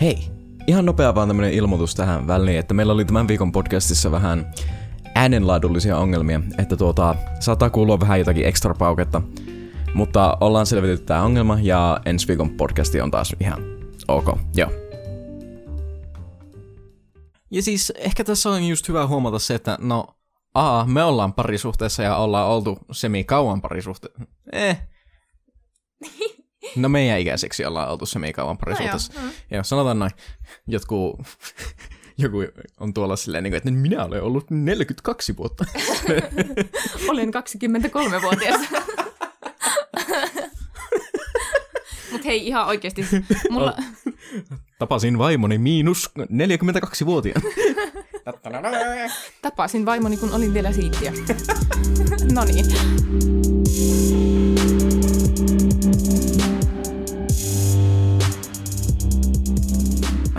Hei, ihan nopea vaan tämmönen ilmoitus tähän väliin, että meillä oli tämän viikon podcastissa vähän äänenlaadullisia ongelmia, että tuota, saattaa kuulua vähän jotakin ekstra pauketta, mutta ollaan selvitetty tämä ongelma ja ensi viikon podcasti on taas ihan ok, joo. Ja siis ehkä tässä on just hyvä huomata se, että no A, me ollaan parisuhteessa ja ollaan oltu semi kauan parisuhteessa. Eh. No meidän ikäiseksi ollaan oltu semi kauan parisuhteessa. No joo, mm. joo, sanotaan noin. Jotkut, joku on tuolla silleen, niin että minä olen ollut 42 vuotta. olen 23-vuotias. Mut hei, ihan oikeasti. Mulla... Tapasin vaimoni miinus 42-vuotiaan. Tapasin vaimoni, kun olin vielä siittiä. no niin.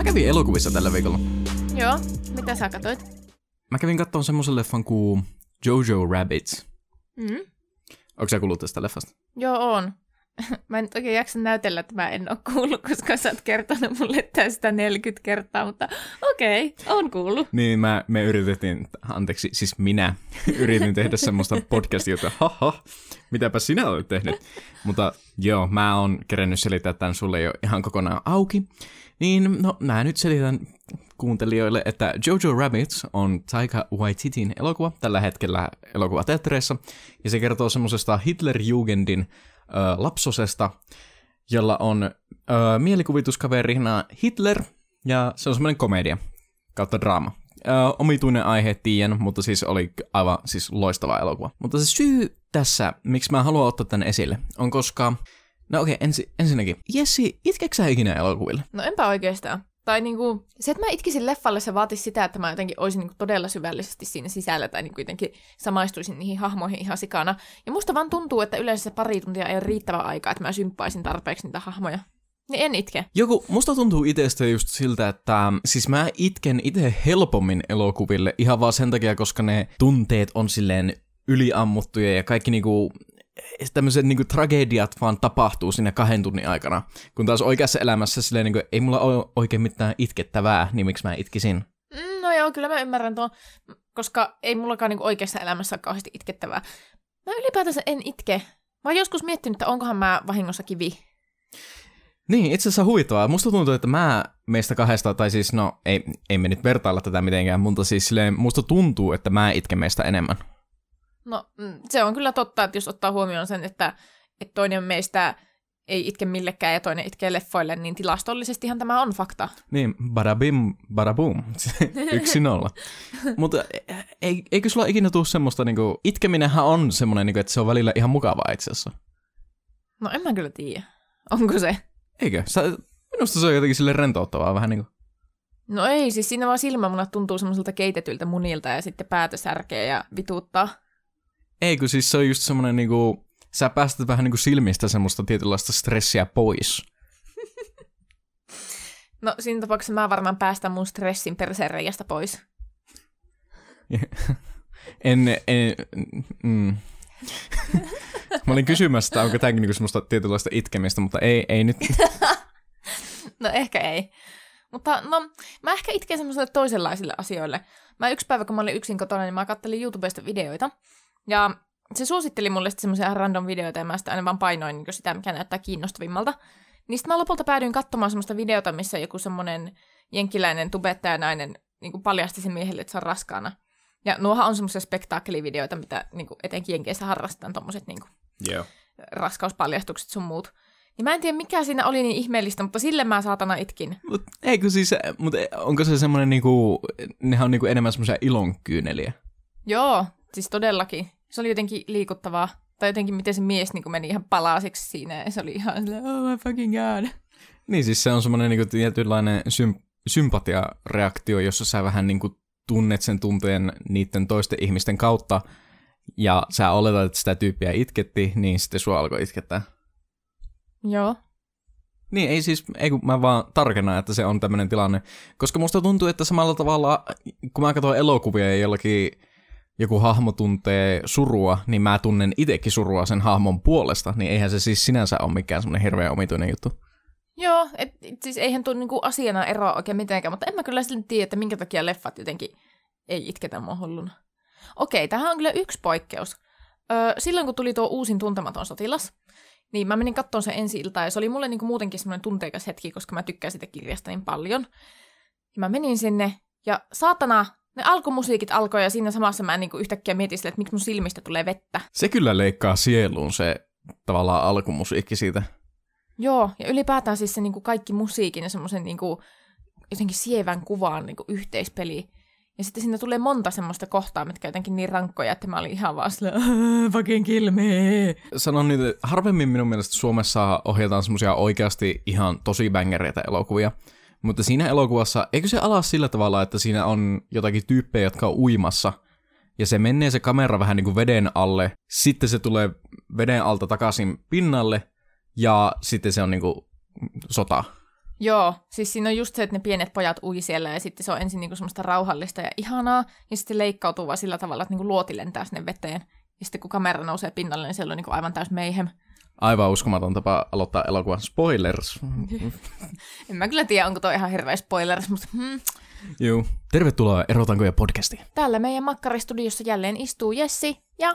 Kävin elokuvissa tällä viikolla. Joo, mitä sä katsoit? Mä kävin katsomaan semmoisen leffan kuin Jojo Rabbit. Mm. Onko sä kuullut tästä leffasta? Joo, on. Mä en oikein jaksa näytellä, että mä en ole kuullut, koska sä oot kertonut mulle tästä 40 kertaa, mutta okei, okay, on kuullut. Niin, mä, me yritettiin, anteeksi, siis minä yritin tehdä semmoista podcastia, että haha, mitäpä sinä olet tehnyt. Mutta joo, mä oon kerennyt selittää tämän sulle jo ihan kokonaan auki. Niin, no, mä nyt selitän kuuntelijoille, että Jojo Rabbit on Taika Waititin elokuva tällä hetkellä elokuvateattereissa, ja se kertoo semmoisesta Hitlerjugendin ö, lapsosesta, jolla on ö, mielikuvituskaverina Hitler, ja se on semmoinen komedia kautta draama. Ö, omituinen aihe, tiedän, mutta siis oli aivan siis loistava elokuva. Mutta se syy tässä, miksi mä haluan ottaa tämän esille, on koska No okei, okay, ensi, ensinnäkin. Jessi, itkeksä ikinä elokuville? No enpä oikeastaan. Tai niinku, se, että mä itkisin leffalle, se vaatisi sitä, että mä jotenkin olisin niinku todella syvällisesti siinä sisällä tai niinku jotenkin samaistuisin niihin hahmoihin ihan sikana. Ja musta vaan tuntuu, että yleensä se pari tuntia ei ole riittävä aika, että mä symppaisin tarpeeksi niitä hahmoja. Niin en itke. Joku, musta tuntuu itsestä just siltä, että siis mä itken itse helpommin elokuville ihan vaan sen takia, koska ne tunteet on silleen yliammuttuja ja kaikki niinku tämmöiset niinku tragediat vaan tapahtuu sinne kahden tunnin aikana. Kun taas oikeassa elämässä silleen, niinku, ei mulla ole oikein mitään itkettävää, niin miksi mä itkisin? Mm, no joo, kyllä mä ymmärrän tuon, koska ei mullakaan niinku oikeassa elämässä ole kauheasti itkettävää. Mä ylipäätänsä en itke. Mä oon joskus miettinyt, että onkohan mä vahingossa kivi. Niin, itse asiassa huitoa. Musta tuntuu, että mä meistä kahdesta, tai siis no, ei, ei me nyt vertailla tätä mitenkään, mutta siis silleen, musta tuntuu, että mä itken meistä enemmän. No mm, se on kyllä totta, että jos ottaa huomioon sen, että, että toinen meistä ei itke millekään ja toinen itkee leffoille, niin tilastollisestihan tämä on fakta. Niin, barabim, barabum, yksi nolla. Mutta ei, eikö sulla ikinä tule semmoista, niinku, itkeminenhän on semmoinen, niinku, että se on välillä ihan mukavaa itse asiassa. No en mä kyllä tiedä. Onko se? Eikö? Sä, minusta se on jotenkin sille rentouttavaa vähän niin kuin. No ei, siis siinä vaan silmämunat tuntuu semmoiselta keitetyltä munilta ja sitten päätä särkee ja vituuttaa. Ei, kun siis se on just semmoinen niinku, sä päästät vähän niinku silmistä semmoista tietynlaista stressiä pois. No siinä tapauksessa mä varmaan päästän mun stressin persereijästä pois. en, en, mm. Mä olin kysymässä, että onko tämäkin niinku semmoista tietynlaista itkemistä, mutta ei, ei nyt. no ehkä ei. Mutta no, mä ehkä itken semmoiselle toisenlaisille asioille. Mä yksi päivä, kun mä olin yksin kotona, niin mä kattelin YouTubesta videoita. Ja se suositteli mulle sitten semmoisia random videoita, ja mä sitä aina vaan painoin niin sitä, mikä näyttää kiinnostavimmalta. Niin sitten mä lopulta päädyin katsomaan semmoista videota, missä joku semmoinen jenkkiläinen tubettaja nainen niin paljasti sen miehelle, että se on raskaana. Ja nuohan on semmoisia spektaakkelivideoita, mitä niin kuin etenkin Jenkeissä harrastetaan, tommoset niin kuin, yeah. raskauspaljastukset sun muut. Niin mä en tiedä, mikä siinä oli niin ihmeellistä, mutta sille mä saatana itkin. Mut eikö siis, mut onko se semmoinen niinku, nehän on niinku enemmän semmoisia ilonkyyneliä? Joo, Siis todellakin. Se oli jotenkin liikuttavaa. Tai jotenkin miten se mies niin meni ihan palasiksi siinä. Ja se oli ihan oh my fucking god. Niin siis se on semmoinen niin tietynlainen symp- sympatiareaktio, jossa sä vähän niin kuin tunnet sen tunteen niiden toisten ihmisten kautta, ja sä oletat, että sitä tyyppiä itketti, niin sitten sua alkoi itkettää. Joo. Niin, ei siis, ei kun mä vaan tarkennan, että se on tämmöinen tilanne. Koska musta tuntuu, että samalla tavalla, kun mä katson elokuvia ja jollakin joku hahmo tuntee surua, niin mä tunnen itsekin surua sen hahmon puolesta, niin eihän se siis sinänsä ole mikään semmoinen hirveän omituinen juttu. Joo, et, siis eihän tuo niinku asiana eroa oikein mitenkään, mutta en mä kyllä silti tiedä, että minkä takia leffat jotenkin ei itketä mua hulluna. Okei, tähän on kyllä yksi poikkeus. Öö, silloin kun tuli tuo uusin tuntematon sotilas, niin mä menin katsomaan sen ensi iltaa, ja se oli mulle niinku muutenkin semmoinen tunteikas hetki, koska mä tykkään sitä kirjasta niin paljon. Ja mä menin sinne, ja saatana, ne alkumusiikit alkoi, ja siinä samassa mä niinku yhtäkkiä mietin sille, että miksi mun silmistä tulee vettä. Se kyllä leikkaa sieluun se tavallaan alkumusiikki siitä. Joo, ja ylipäätään siis se niinku kaikki musiikin ja semmoisen niinku, jotenkin sievän kuvaan niinku yhteispeli. Ja sitten siinä tulee monta semmoista kohtaa, mitkä jotenkin niin rankkoja, että mä olin ihan vaan sillä, fucking kill me. Sanon nyt, että harvemmin minun mielestä Suomessa ohjataan semmoisia oikeasti ihan tosi bängereitä elokuvia. Mutta siinä elokuvassa, eikö se ala sillä tavalla, että siinä on jotakin tyyppejä, jotka on uimassa, ja se menee se kamera vähän niin kuin veden alle, sitten se tulee veden alta takaisin pinnalle, ja sitten se on niin kuin sota. Joo, siis siinä on just se, että ne pienet pojat ui siellä ja sitten se on ensin niinku semmoista rauhallista ja ihanaa ja sitten leikkautuu vaan sillä tavalla, että niinku luoti lentää sinne veteen. Ja sitten kun kamera nousee pinnalle, niin siellä on niinku aivan täys mayhem. Aivan uskomaton tapa aloittaa elokuvan. Spoilers. En mä kyllä tiedä, onko toi ihan hirveä spoilers, mutta hmm. Juu. Tervetuloa Erotanko ja podcastiin. Täällä meidän makkaristudiossa jälleen istuu Jessi ja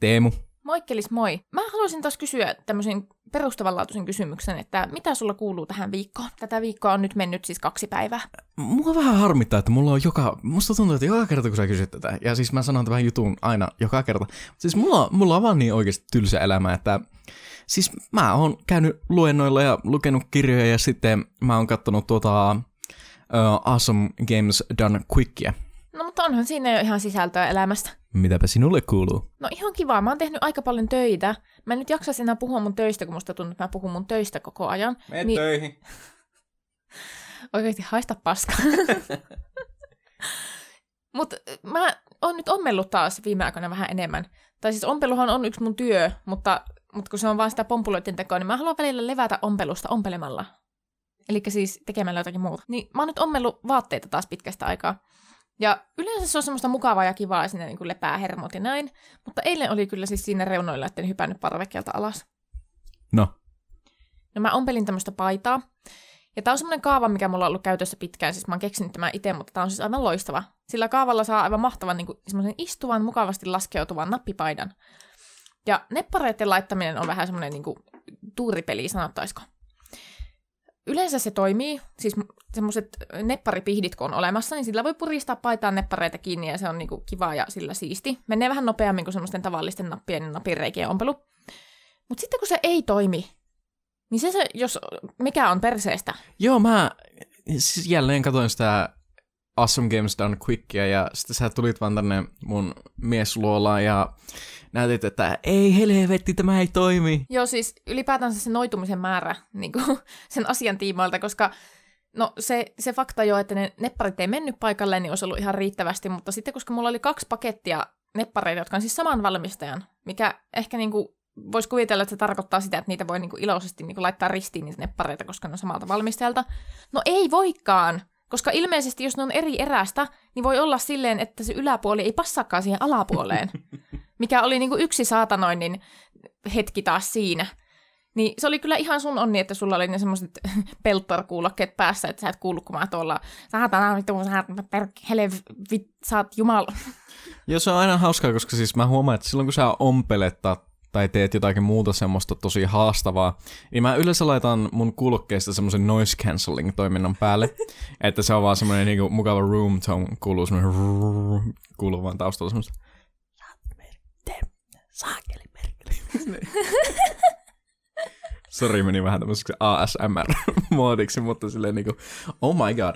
Teemu. Moikkelis moi. Mä haluaisin taas kysyä tämmöisen perustavanlaatuisen kysymyksen, että mitä sulla kuuluu tähän viikkoon? Tätä viikkoa on nyt mennyt siis kaksi päivää. Mua vähän harmittaa, että mulla on joka... Musta tuntuu, että joka kerta kun sä kysyt tätä, ja siis mä sanon tämän jutun aina joka kerta. Siis mulla, mulla on vaan niin oikeasti tylsä elämä, että... Siis mä oon käynyt luennoilla ja lukenut kirjoja, ja sitten mä oon kattonut tuota... Uh, awesome Games Done Quickia. Mutta onhan siinä jo ihan sisältöä elämästä. Mitäpä sinulle kuuluu? No ihan kiva. Mä oon tehnyt aika paljon töitä. Mä en nyt jaksaisi enää puhua mun töistä, kun musta tuntuu, että mä puhun mun töistä koko ajan. Mene Niin- töihin. Oikeasti haista paska. Mutta mä oon nyt ommellut taas viime aikoina vähän enemmän. Tai siis ompeluhan on yksi mun työ, mutta, mutta kun se on vaan sitä pompuloiden tekoa, niin mä haluan välillä levätä ompelusta ompelemalla. Eli siis tekemällä jotakin muuta. Niin mä oon nyt ommellut vaatteita taas pitkästä aikaa. Ja yleensä se on semmoista mukavaa ja kivaa, sinne niin kuin lepää hermot ja näin. Mutta eilen oli kyllä siis siinä reunoilla, etten hypännyt parvekkeelta alas. No, No mä ompelin tämmöistä paitaa. Ja tää on semmoinen kaava, mikä mulla on ollut käytössä pitkään. Siis mä oon keksinyt tämän itse, mutta tää on siis aivan loistava. Sillä kaavalla saa aivan mahtavan niin semmoisen istuvan, mukavasti laskeutuvan nappipaidan. Ja neppareiden laittaminen on vähän semmoinen niin tuuripeli, sanottaisiko. Yleensä se toimii, siis semmoiset nepparipihdit kun on olemassa, niin sillä voi puristaa paitaan neppareita kiinni ja se on niinku kiva ja sillä siisti. Menee vähän nopeammin kuin semmoisten tavallisten nappien ja napireikien ompelu. Mutta sitten kun se ei toimi, niin se, se jos mikä on perseestä. Joo, mä siis jälleen katsoin sitä Awesome Games Done Quickia ja sitten sä tulit vaan tänne mun miesluolaan ja näytit, että ei helvetti, tämä ei toimi. Joo, siis ylipäätänsä se noitumisen määrä niin kuin sen asian tiimoilta, koska no se, se fakta jo, että ne nepparit ei mennyt paikalle, niin olisi ollut ihan riittävästi, mutta sitten koska mulla oli kaksi pakettia neppareita, jotka on siis saman valmistajan, mikä ehkä niin kuin voisi kuvitella, että se tarkoittaa sitä, että niitä voi niinku iloisesti niinku laittaa ristiin niitä neppareita, koska ne on samalta valmistajalta. No ei voikaan, koska ilmeisesti jos ne on eri erästä, niin voi olla silleen, että se yläpuoli ei passaakaan siihen alapuoleen. Mikä oli niinku yksi saatanoinnin hetki taas siinä. Niin se oli kyllä ihan sun onni, että sulla oli ne semmoiset peltorkuulokkeet päässä, että sä et kuullut, kun mä tuolla, saatana, vittu, sä per, hele, vit, sä oot jumala. Joo, se on aina hauskaa, koska siis mä huomaan, että silloin kun sä ompelet tai teet jotakin muuta semmoista tosi haastavaa, niin mä yleensä laitan mun kuulokkeista semmoisen noise cancelling toiminnon päälle, että se on vaan semmoinen niinku mukava room tone, kuuluu semmoinen kuuluu vaan taustalla semmoista saakeli merkeli. Sori, meni vähän tämmöiseksi ASMR-moodiksi, mutta silleen niinku, oh my god,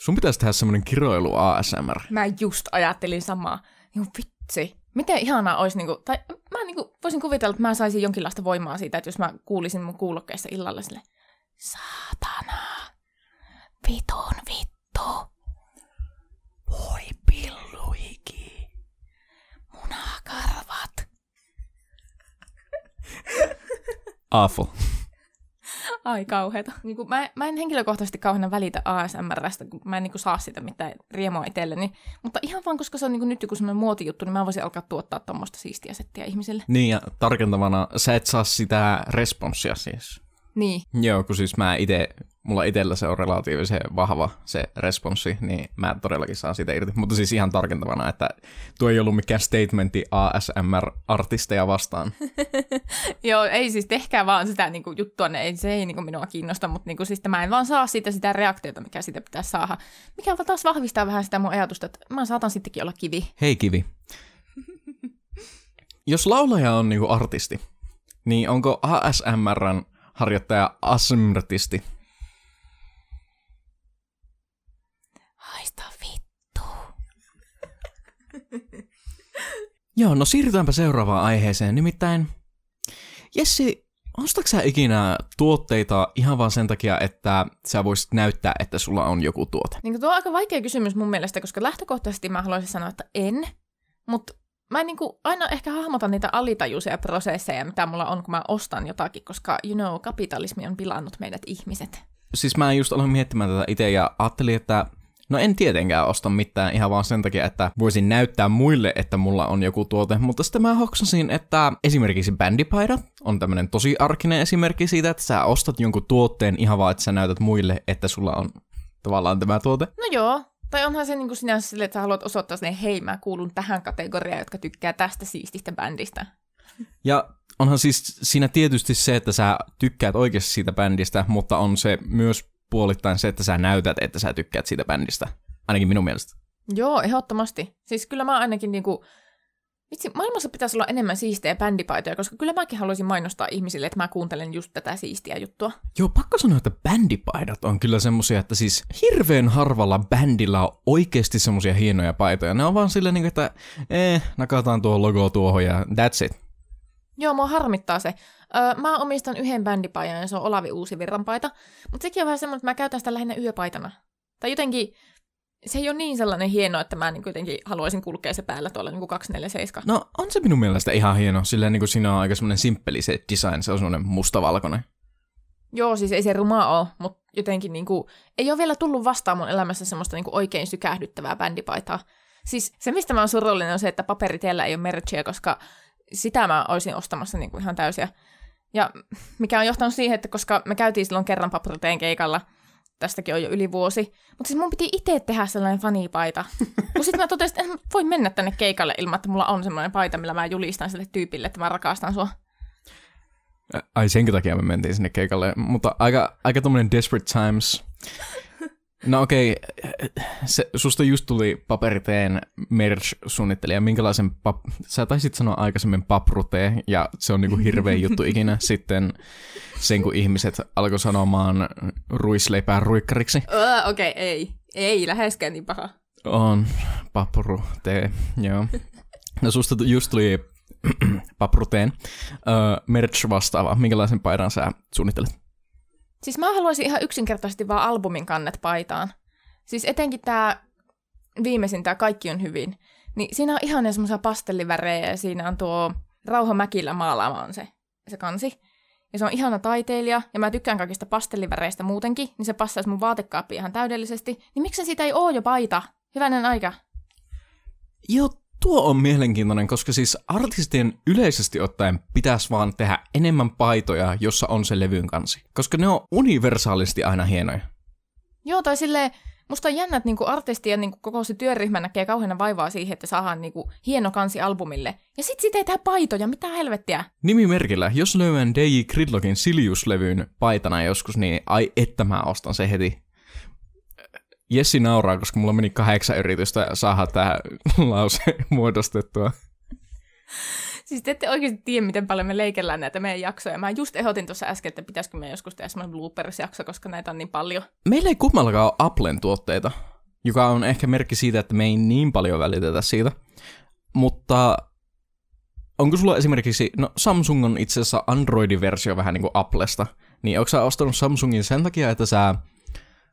sun pitäisi tehdä semmoinen kiroilu ASMR. Mä just ajattelin samaa. Niin vitsi. Miten ihanaa olisi, niinku, tai mä niinku, voisin kuvitella, että mä saisin jonkinlaista voimaa siitä, että jos mä kuulisin mun kuulokkeessa illalla sille, saatana, vitun vittu, voi pilluiki, munakarvat. Awful. Ai kauheeta. Niin kuin mä, mä en henkilökohtaisesti kauheena välitä ASMRstä, kun mä en niin kuin saa sitä mitään riemua itselleni. Mutta ihan vaan, koska se on niin kuin nyt joku semmoinen muotijuttu, niin mä voisin alkaa tuottaa tuommoista siistiä settiä ihmisille. Niin, ja tarkentavana, sä et saa sitä responssia siis. Niin. Joo, kun siis mä ite, mulla itellä se on relatiivisen vahva se responssi, niin mä todellakin saan siitä irti. Mutta siis ihan tarkentavana, että tuo ei ollut mikään statementi ASMR-artisteja vastaan. Joo, ei siis tehkää vaan sitä niin kuin, juttua, ne ei, se ei niin kuin, minua kiinnosta, mutta niin kuin, siis mä en vaan saa siitä sitä reaktiota, mikä siitä pitäisi saada. Mikä taas vahvistaa vähän sitä mun ajatusta, että mä saatan sittenkin olla kivi. Hei kivi. Jos laulaja on niinku artisti, niin onko ASMRn harjoittaja asmrtisti? Haista vittu. Joo, no siirrytäänpä seuraavaan aiheeseen. Nimittäin, Jessi, ostatko sä ikinä tuotteita ihan vaan sen takia, että sä voisit näyttää, että sulla on joku tuote? Niin tuo on aika vaikea kysymys mun mielestä, koska lähtökohtaisesti mä haluaisin sanoa, että en. Mutta mä en niin kuin aina ehkä hahmota niitä alitajuisia prosesseja, mitä mulla on, kun mä ostan jotakin, koska, you know, kapitalismi on pilannut meidät ihmiset. Siis mä just aloin miettimään tätä itse ja ajattelin, että No en tietenkään osta mitään ihan vaan sen takia, että voisin näyttää muille, että mulla on joku tuote, mutta sitten mä hoksasin, että esimerkiksi bändipaidat on tämmönen tosi arkinen esimerkki siitä, että sä ostat jonkun tuotteen ihan vaan, että sä näytät muille, että sulla on tavallaan tämä tuote. No joo, tai onhan se niin kuin sinänsä sille, että sä haluat osoittaa sinne, hei mä kuulun tähän kategoriaan, jotka tykkää tästä siististä bändistä. Ja onhan siis siinä tietysti se, että sä tykkäät oikeasti siitä bändistä, mutta on se myös puolittain se, että sä näytät, että sä tykkäät siitä bändistä. Ainakin minun mielestä. Joo, ehdottomasti. Siis kyllä mä ainakin niinku... Vitsi, maailmassa pitäisi olla enemmän siistejä bändipaitoja, koska kyllä mäkin haluaisin mainostaa ihmisille, että mä kuuntelen just tätä siistiä juttua. Joo, pakko sanoa, että bändipaidat on kyllä semmosia, että siis hirveän harvalla bändillä on oikeasti semmosia hienoja paitoja. Ne on vaan silleen, niin että eh, nakataan tuo logo tuohon ja that's it. Joo, mua harmittaa se. Öö, mä omistan yhden bändipaidan ja se on Olavi Uusi paita. Mutta sekin on vähän semmoinen, että mä käytän sitä lähinnä yöpaitana. Tai jotenkin, se ei ole niin sellainen hieno, että mä niin jotenkin haluaisin kulkea se päällä tuolla niin 247. No on se minun mielestä ihan hieno, sillä niin kuin siinä on aika semmoinen simppeli se design, se on semmoinen mustavalkoinen. Joo, siis ei se ruma ole, mutta jotenkin niin kuin, ei ole vielä tullut vastaan mun elämässä semmoista niin kuin oikein sykähdyttävää bändipaitaa. Siis se, mistä mä oon surullinen, on se, että paperiteellä ei ole merchia, koska sitä mä olisin ostamassa niin kuin ihan täysiä. Ja mikä on johtanut siihen, että koska me käytiin silloin kerran papriteen keikalla, tästäkin on jo yli vuosi, mutta siis mun piti itse tehdä sellainen fanipaita. Kun sitten mä totesin, että en voi mennä tänne keikalle ilman, että mulla on sellainen paita, millä mä julistan sille tyypille, että mä rakastan sua. Ai senkin takia me mentiin sinne keikalle, mutta aika, aika tommonen desperate times. No okei, okay. se, susta just tuli paperiteen merch-suunnittelija. Minkälaisen, pap... sä taisit sanoa aikaisemmin paprutee, ja se on niinku hirveä juttu ikinä. Sitten sen, kun ihmiset alkoi sanomaan ruisleipää ruikkariksi. Uh, okei, okay, ei. Ei läheskään niin paha. On, paprutee, joo. No susta just tuli papruteen uh, merch vastaava. Minkälaisen paidan sä suunnittelet? Siis mä haluaisin ihan yksinkertaisesti vaan albumin kannet paitaan. Siis etenkin tämä viimeisin, tämä Kaikki on hyvin, niin siinä on ihan semmoisia pastellivärejä ja siinä on tuo Rauha Mäkillä maalaama on se, se kansi. Ja se on ihana taiteilija, ja mä tykkään kaikista pastelliväreistä muutenkin, niin se passaisi mun vaatekaappiin ihan täydellisesti. Niin miksi siitä ei oo jo paita? Hyvänen aika. Joo, Tuo on mielenkiintoinen, koska siis artistien yleisesti ottaen pitäisi vaan tehdä enemmän paitoja, jossa on se levyn kansi. Koska ne on universaalisti aina hienoja. Joo, tai silleen, musta on jännä, että niinku artisti ja niinku koko se työryhmä näkee kauheana vaivaa siihen, että saadaan niinku hieno kansi albumille. Ja sit siitä ei tehdä paitoja, mitä helvettiä. Nimimerkillä, jos löydän DJ Gridlockin Silius-levyn paitana joskus, niin ai että mä ostan se heti. Jessi nauraa, koska mulla meni kahdeksan yritystä saada tämä lause muodostettua. Siis te ette oikeasti tiedä, miten paljon me leikellään näitä meidän jaksoja. Mä just ehdotin tuossa äsken, että pitäisikö me joskus tehdä semmoinen bloopers-jakso, koska näitä on niin paljon. Meillä ei kummallakaan ole Applen tuotteita, joka on ehkä merkki siitä, että me ei niin paljon välitetä siitä. Mutta onko sulla esimerkiksi, no Samsung on itse asiassa Androidin versio vähän niin kuin Applesta, niin onko sä ostanut Samsungin sen takia, että sä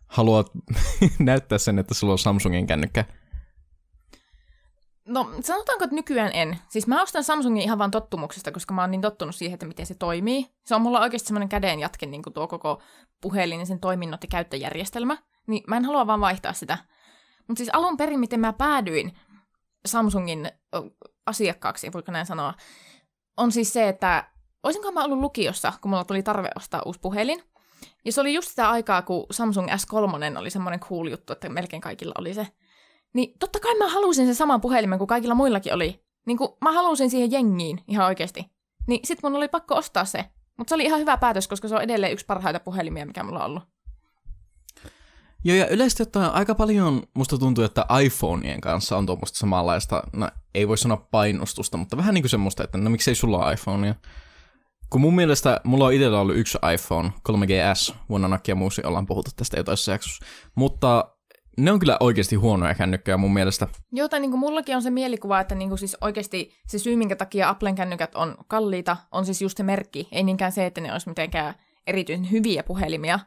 haluat näyttää sen, että sulla on Samsungin kännykkä? No sanotaanko, että nykyään en. Siis mä ostan Samsungin ihan vaan tottumuksesta, koska mä oon niin tottunut siihen, että miten se toimii. Se on mulla oikeasti semmoinen kädenjatke, niin kuin tuo koko puhelin ja sen toiminnot ja käyttöjärjestelmä. Niin mä en halua vaan vaihtaa sitä. Mutta siis alun perin, miten mä päädyin Samsungin asiakkaaksi, voiko näin sanoa, on siis se, että olisinko mä ollut lukiossa, kun mulla tuli tarve ostaa uusi puhelin. Ja se oli just sitä aikaa, kun Samsung S3 oli semmoinen cool juttu, että melkein kaikilla oli se. Niin totta kai mä halusin sen saman puhelimen, kuin kaikilla muillakin oli. Niin kuin mä halusin siihen jengiin ihan oikeasti. Niin sit mun oli pakko ostaa se. Mutta se oli ihan hyvä päätös, koska se on edelleen yksi parhaita puhelimia, mikä mulla on ollut. Joo, ja yleisesti ottaen aika paljon musta tuntuu, että iPhoneien kanssa on tuommoista samanlaista, no ei voi sanoa painostusta, mutta vähän niin kuin semmoista, että no miksei sulla iPhonea. Kun mun mielestä mulla on itsellä ollut yksi iPhone 3GS, vuonna Nokia Muusi, ollaan puhuttu tästä jo toisessa jaksossa, mutta ne on kyllä oikeasti huonoja kännykköjä mun mielestä. Joo, tai niin kuin mullakin on se mielikuva, että niin kuin siis oikeasti se syy, minkä takia Applen kännykät on kalliita, on siis just se merkki. Ei niinkään se, että ne olisi mitenkään erityisen hyviä puhelimia.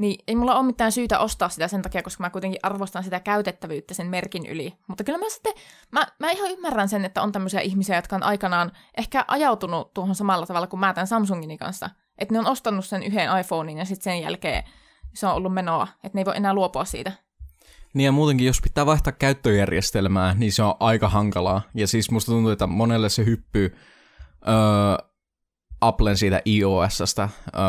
Niin ei mulla ole mitään syytä ostaa sitä sen takia, koska mä kuitenkin arvostan sitä käytettävyyttä sen merkin yli. Mutta kyllä mä sitten, mä, mä ihan ymmärrän sen, että on tämmöisiä ihmisiä, jotka on aikanaan ehkä ajautunut tuohon samalla tavalla kuin mä tämän Samsungini kanssa. Että ne on ostanut sen yhden iPhonein ja sitten sen jälkeen se on ollut menoa, että ne ei voi enää luopua siitä. Niin ja muutenkin, jos pitää vaihtaa käyttöjärjestelmää, niin se on aika hankalaa. Ja siis musta tuntuu, että monelle se hyppy öö, Applen siitä iOSstä öö,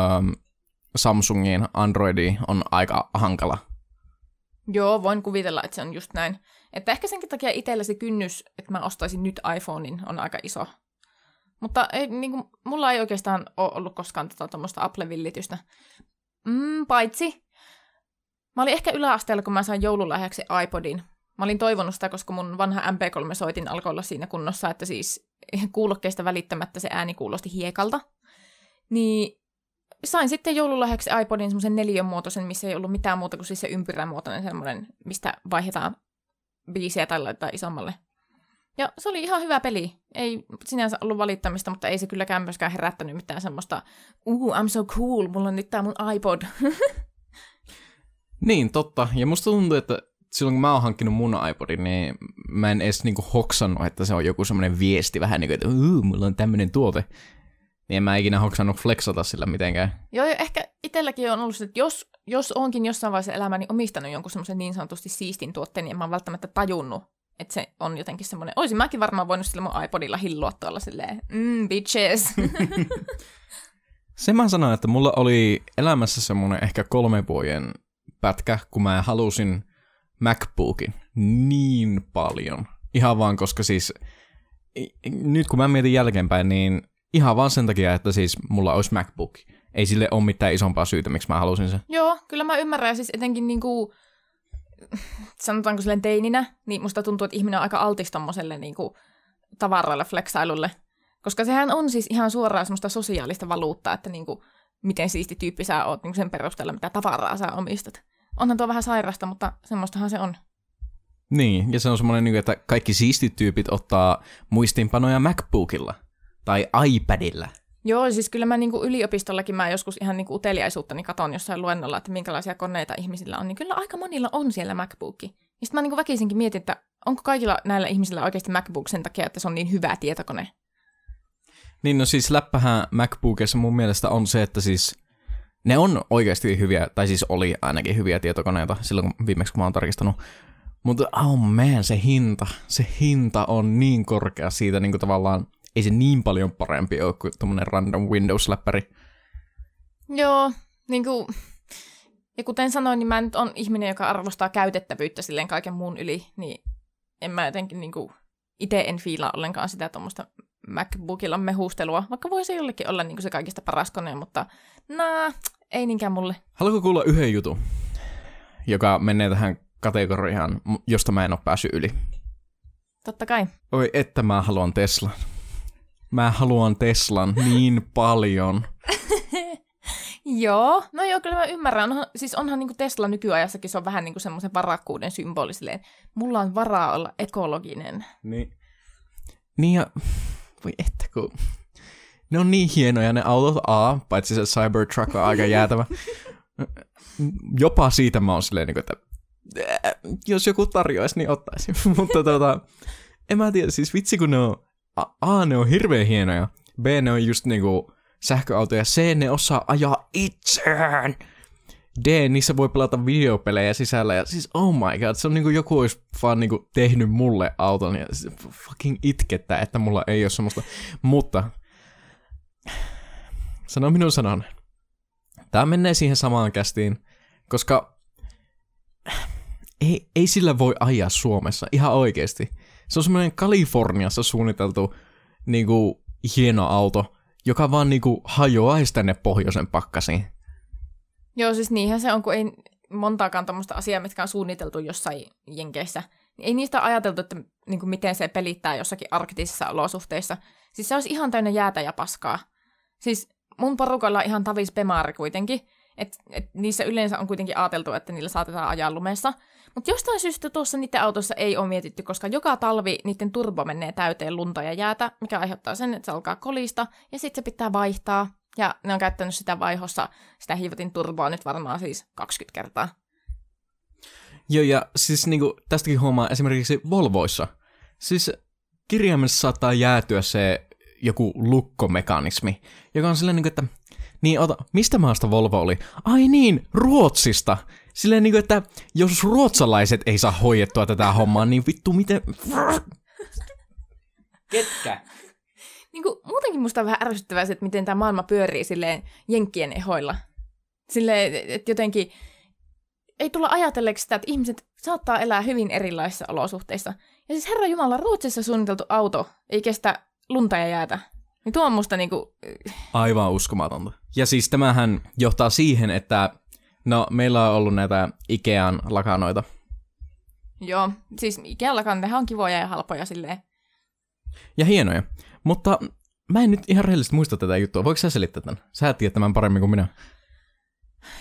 Samsungiin, Androidiin on aika hankala. Joo, voin kuvitella, että se on just näin. Että ehkä senkin takia itsellä se kynnys, että mä ostaisin nyt iPhonein, on aika iso. Mutta ei, niin kuin, mulla ei oikeastaan ole ollut koskaan tuommoista tota, Apple-villitystä. Mm, paitsi Mä olin ehkä yläasteella, kun mä sain joululahjaksi iPodin. Mä olin toivonut sitä, koska mun vanha MP3-soitin alkoi olla siinä kunnossa, että siis kuulokkeista välittämättä se ääni kuulosti hiekalta. Niin sain sitten joululahjaksi iPodin semmoisen neljön muotoisen, missä ei ollut mitään muuta kuin siis se ympyrämuotoinen semmoinen, mistä vaihdetaan biisejä tai laittaa isommalle. Ja se oli ihan hyvä peli. Ei sinänsä ollut valittamista, mutta ei se kylläkään myöskään herättänyt mitään semmoista, uh, I'm so cool, mulla on nyt tää mun iPod. Niin, totta. Ja musta tuntuu, että silloin kun mä oon hankkinut mun iPodin, niin mä en edes niinku hoksannut, että se on joku semmoinen viesti vähän niin kuin, että mulla on tämmöinen tuote. Niin en mä ikinä hoksannut flexata sillä mitenkään. Joo, jo, ehkä itselläkin on ollut se, että jos, jos onkin jossain vaiheessa elämäni omistanut jonkun semmoisen niin sanotusti siistin tuotteen, niin en mä oon välttämättä tajunnut, että se on jotenkin semmoinen, olisin mäkin varmaan voinut sillä mun iPodilla hillua tuolla silleen, mm, bitches. se mä sanoin, että mulla oli elämässä semmoinen ehkä kolme vuoden pätkä, kun mä halusin MacBookin niin paljon. Ihan vaan, koska siis nyt kun mä mietin jälkeenpäin, niin ihan vaan sen takia, että siis mulla olisi MacBook. Ei sille ole mitään isompaa syytä, miksi mä halusin sen. Joo, kyllä mä ymmärrän. Ja siis etenkin niinku, sanotaanko silleen teininä, niin musta tuntuu, että ihminen on aika altis tommoselle niinku tavaroille, flexailulle. Koska sehän on siis ihan suoraan semmoista sosiaalista valuuttaa, että niinku, miten siisti tyyppi sä oot niin sen perusteella, mitä tavaraa sä omistat onhan tuo vähän sairasta, mutta semmoistahan se on. Niin, ja se on semmoinen, niin että kaikki siistit tyypit ottaa muistiinpanoja MacBookilla tai iPadilla. Joo, siis kyllä mä niin yliopistollakin mä joskus ihan niin uteliaisuutta niin katon jossain luennolla, että minkälaisia koneita ihmisillä on, niin kyllä aika monilla on siellä MacBookki. Ja sitten mä niin väkisinkin mietin, että onko kaikilla näillä ihmisillä oikeasti MacBook sen takia, että se on niin hyvä tietokone. Niin no siis läppähän MacBookissa mun mielestä on se, että siis ne on oikeasti hyviä, tai siis oli ainakin hyviä tietokoneita silloin kun viimeksi kun mä oon tarkistanut. Mutta oh man, se hinta, se hinta on niin korkea siitä niin kuin tavallaan, ei se niin paljon parempi ole kuin tuommoinen random Windows-läppäri. Joo, niin kuin, ja kuten sanoin, niin mä nyt on ihminen, joka arvostaa käytettävyyttä silleen kaiken muun yli, niin en mä jotenkin niin kuin, itse en fiilaa ollenkaan sitä tuommoista MacBookilla mehustelua, vaikka voisi jollekin olla niin kuin se kaikista paras kone, mutta naa, ei niinkään mulle. Haluatko kuulla yhden jutun, joka menee tähän kategoriaan, josta mä en ole päässyt yli? Totta kai. Oi, että mä haluan Teslan. Mä haluan Teslan niin paljon. joo, no joo, kyllä mä ymmärrän. Onhan, siis onhan niin Tesla nykyajassakin, se on vähän niin semmoisen varakkuuden symboli silleen, mulla on varaa olla ekologinen. Niin. Niin ja, voi että kun ne on niin hienoja ne autot, A, paitsi se Cybertruck on aika jäätävä. Jopa siitä mä oon silleen, niin että jos joku tarjoaisi, niin ottaisin. Mutta tota, en mä tiedä, siis vitsi kun ne on, A, ne on hirveän hienoja, B, ne on just niinku sähköautoja, C, ne osaa ajaa itseään. D, niissä voi pelata videopelejä sisällä, ja siis oh my god, se on niinku joku olisi vaan niinku tehnyt mulle auton, ja fucking itkettää, että mulla ei ole semmoista. Mutta sano minun sanan. Tämä menee siihen samaan kästiin, koska ei, ei sillä voi ajaa Suomessa ihan oikeasti. Se on semmoinen Kaliforniassa suunniteltu niin kuin, hieno auto, joka vaan niin kuin, hajoaisi tänne pohjoisen pakkasiin. Joo, siis niinhän se on, kun ei montaakaan tämmöistä asiaa, mitkä on suunniteltu jossain Jenkeissä. Ei niistä ajateltu, että niin kuin, miten se pelittää jossakin arktisissa olosuhteissa. Siis se olisi ihan täynnä jäätä ja paskaa. Siis mun porukalla on ihan tavis pemaari kuitenkin. Et, et niissä yleensä on kuitenkin ajateltu, että niillä saatetaan ajaa lumessa. Mutta jostain syystä tuossa niiden autossa ei ole mietitty, koska joka talvi niiden turbo menee täyteen lunta ja jäätä, mikä aiheuttaa sen, että se alkaa kolista, ja sitten se pitää vaihtaa. Ja ne on käyttänyt sitä vaihossa, sitä hiivatin turboa nyt varmaan siis 20 kertaa. Joo, ja siis niinku, tästäkin huomaa esimerkiksi Volvoissa. Siis kirjaimessa saattaa jäätyä se joku lukkomekanismi, joka on silleen, niinku, että niin, ota, mistä maasta Volvo oli? Ai niin, Ruotsista. Silleen niinku, että jos ruotsalaiset ei saa hoidettua tätä hommaa, niin vittu miten... Ketkä? Niin kuin, muutenkin musta on vähän ärsyttävää se, että miten tämä maailma pyörii silleen jenkkien ehoilla. Silleen, että jotenkin ei tulla ajatelleeksi sitä, että ihmiset saattaa elää hyvin erilaisissa olosuhteissa. Ja siis herra Jumala, Ruotsissa suunniteltu auto ei kestä lunta ja jäätä. Niin tuo on musta niinku... Aivan uskomatonta. Ja siis tämähän johtaa siihen, että no meillä on ollut näitä Ikean lakanoita. Joo, siis Ikean lakanat, on kivoja ja halpoja silleen. Ja hienoja. Mutta mä en nyt ihan rehellisesti muista tätä juttua. Voiko sä selittää tämän? Sä tiedät tämän paremmin kuin minä.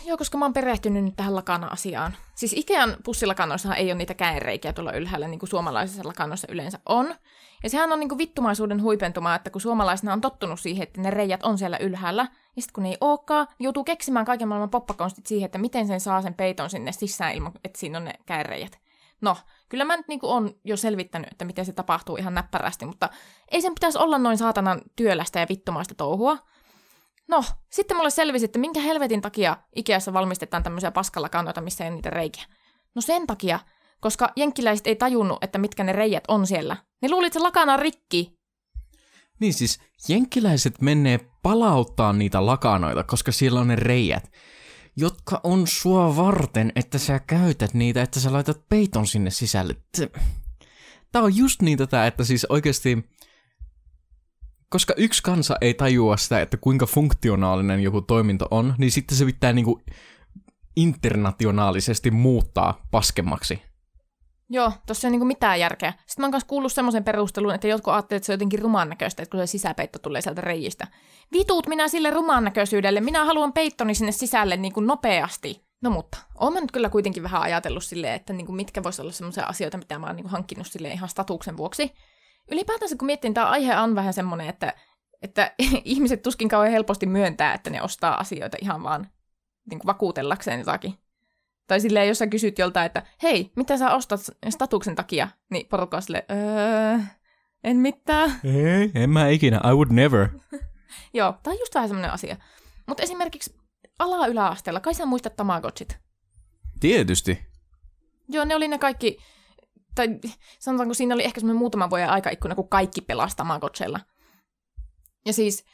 Joo, koska mä oon perehtynyt nyt tähän lakana-asiaan. Siis Ikean pussilakanoissahan ei ole niitä käänreikiä tuolla ylhäällä, niin kuin suomalaisissa lakanoissa yleensä on. Ja sehän on niin kuin vittumaisuuden huipentumaa, että kun suomalaisina on tottunut siihen, että ne reijät on siellä ylhäällä, ja sitten kun ne ei olekaan, joutuu keksimään kaiken maailman poppakonstit siihen, että miten sen saa sen peiton sinne sisään ilman, että siinä on ne käänreijät. No, kyllä mä nyt niin on jo selvittänyt, että miten se tapahtuu ihan näppärästi, mutta ei sen pitäisi olla noin saatanan työlästä ja vittumaista touhua. No, sitten mulle selvisi, että minkä helvetin takia Ikeassa valmistetaan tämmöisiä paskalakannoita, missä ei ole niitä reikiä. No sen takia, koska jenkkiläiset ei tajunnut, että mitkä ne reijät on siellä. Ne luulit, että se lakana on rikki. Niin siis, jenkkiläiset menee palauttaa niitä lakanoita, koska siellä on ne reijät, jotka on sua varten, että sä käytät niitä, että sä laitat peiton sinne sisälle. Tää on just niin tätä, että siis oikeasti koska yksi kansa ei tajua sitä, että kuinka funktionaalinen joku toiminto on, niin sitten se pitää niinku internationaalisesti muuttaa paskemmaksi. Joo, tossa ei ole niinku mitään järkeä. Sitten mä oon myös kuullut semmoisen perustelun, että jotkut ajattelevat, että se on jotenkin ruman näköistä, että kun se sisäpeitto tulee sieltä reijistä. Vitut minä sille ruman näköisyydelle, minä haluan peittoni sinne sisälle niin kuin nopeasti. No mutta, oon mä nyt kyllä kuitenkin vähän ajatellut silleen, että niin kuin mitkä vois olla semmoisia asioita, mitä mä oon niin kuin hankkinut sille ihan statuksen vuoksi ylipäätänsä kun miettii, tämä aihe on vähän semmoinen, että, että ihmiset tuskin kauhean helposti myöntää, että ne ostaa asioita ihan vaan niin kuin vakuutellakseen jotakin. Tai silleen, jos sä kysyt joltain, että hei, mitä sä ostat statuksen takia, niin porukka on silleen, öö, en mitään. Ei, en mä ikinä, I would never. Joo, tämä on just vähän semmoinen asia. Mutta esimerkiksi ala-yläasteella, kai sä muistat Tamagotchit? Tietysti. Joo, ne oli ne kaikki tai sanotaanko siinä oli ehkä semmoinen muutama vuoden aikaikkuna, kun kaikki pelasi Tamagotchilla. Ja siis